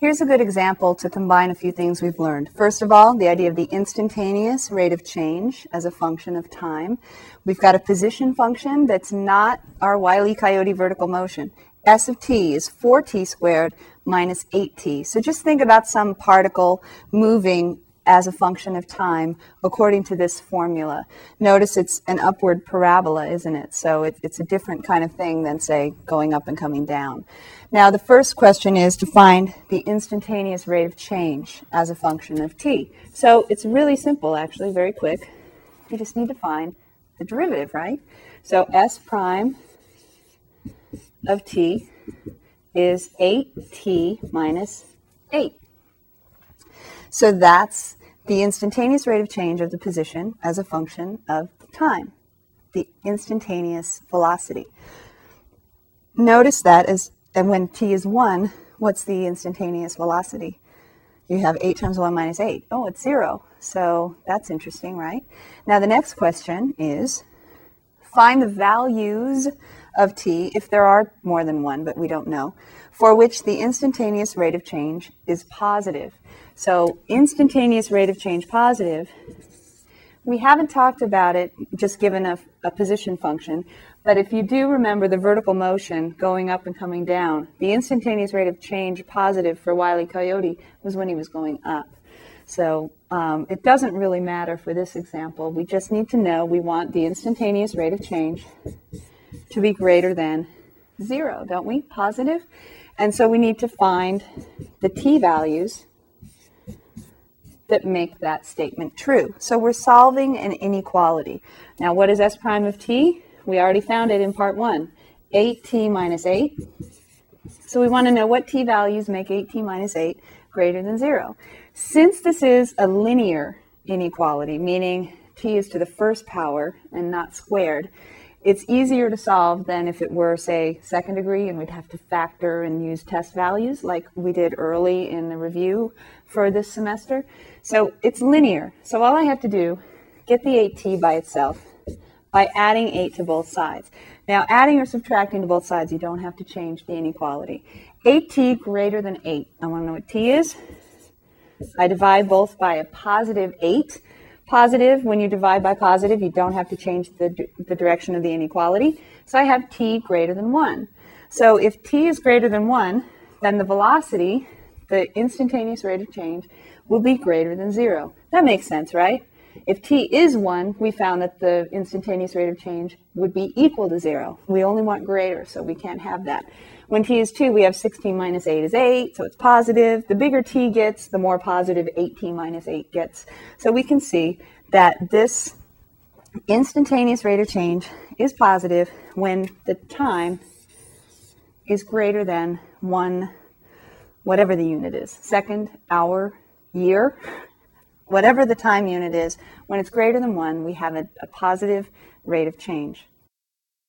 Here's a good example to combine a few things we've learned. First of all, the idea of the instantaneous rate of change as a function of time. We've got a position function that's not our Wile E. Coyote vertical motion. S of t is 4t squared minus 8t. So just think about some particle moving as a function of time according to this formula. Notice it's an upward parabola, isn't it? So it, it's a different kind of thing than, say, going up and coming down. Now, the first question is to find the instantaneous rate of change as a function of t. So it's really simple, actually, very quick. You just need to find the derivative, right? So s prime of t is 8t minus 8. So that's the instantaneous rate of change of the position as a function of time, the instantaneous velocity. Notice that as and when t is 1, what's the instantaneous velocity? You have 8 times 1 minus 8. Oh, it's 0. So that's interesting, right? Now the next question is find the values of t, if there are more than one, but we don't know, for which the instantaneous rate of change is positive. So instantaneous rate of change positive, we haven't talked about it just given a, a, position function, but if you do remember the vertical motion going up and coming down, the instantaneous rate of change positive for Wiley. Coyote was when he was going up. So um, it doesn't really matter for this example. We just need to know we want the instantaneous rate of change to be greater than zero, don't we? Positive. And so we need to find the t values that make that statement true. So we're solving an inequality. Now, what is s prime of t? We already found it in part one, 8t minus 8. So we want to know what t values make 8t minus 8 greater than 0. Since this is a linear inequality, meaning t is to the first power and not squared, it's easier to solve than if it were, say, second degree and we'd have to factor and use test values like we did early in the review for this semester. So it's linear. So all I have to do, get the 8t by itself by adding 8 to both sides. Now, adding or subtracting to both sides, you don't have to change the inequality. 8t greater than 8. I want to know what t is. I divide both by a positive 8 positive, when you divide by positive, you don't have to change the, the direction of the inequality. So I have t greater than 1. So if t is greater than 1, then the velocity, the instantaneous rate of change, will be greater than 0. That makes sense, right? If t is 1, we found that the instantaneous rate of change would be equal to 0. We only want greater, so we can't have that. When t is 2, we have 16 minus 8 is 8, so it's positive. The bigger t gets, the more positive 8t minus 8 gets. So we can see that this instantaneous rate of change is positive when the time is greater than 1, whatever the unit is, second, hour, year, whatever the time unit is, when it's greater than 1, we have a, a positive rate of change.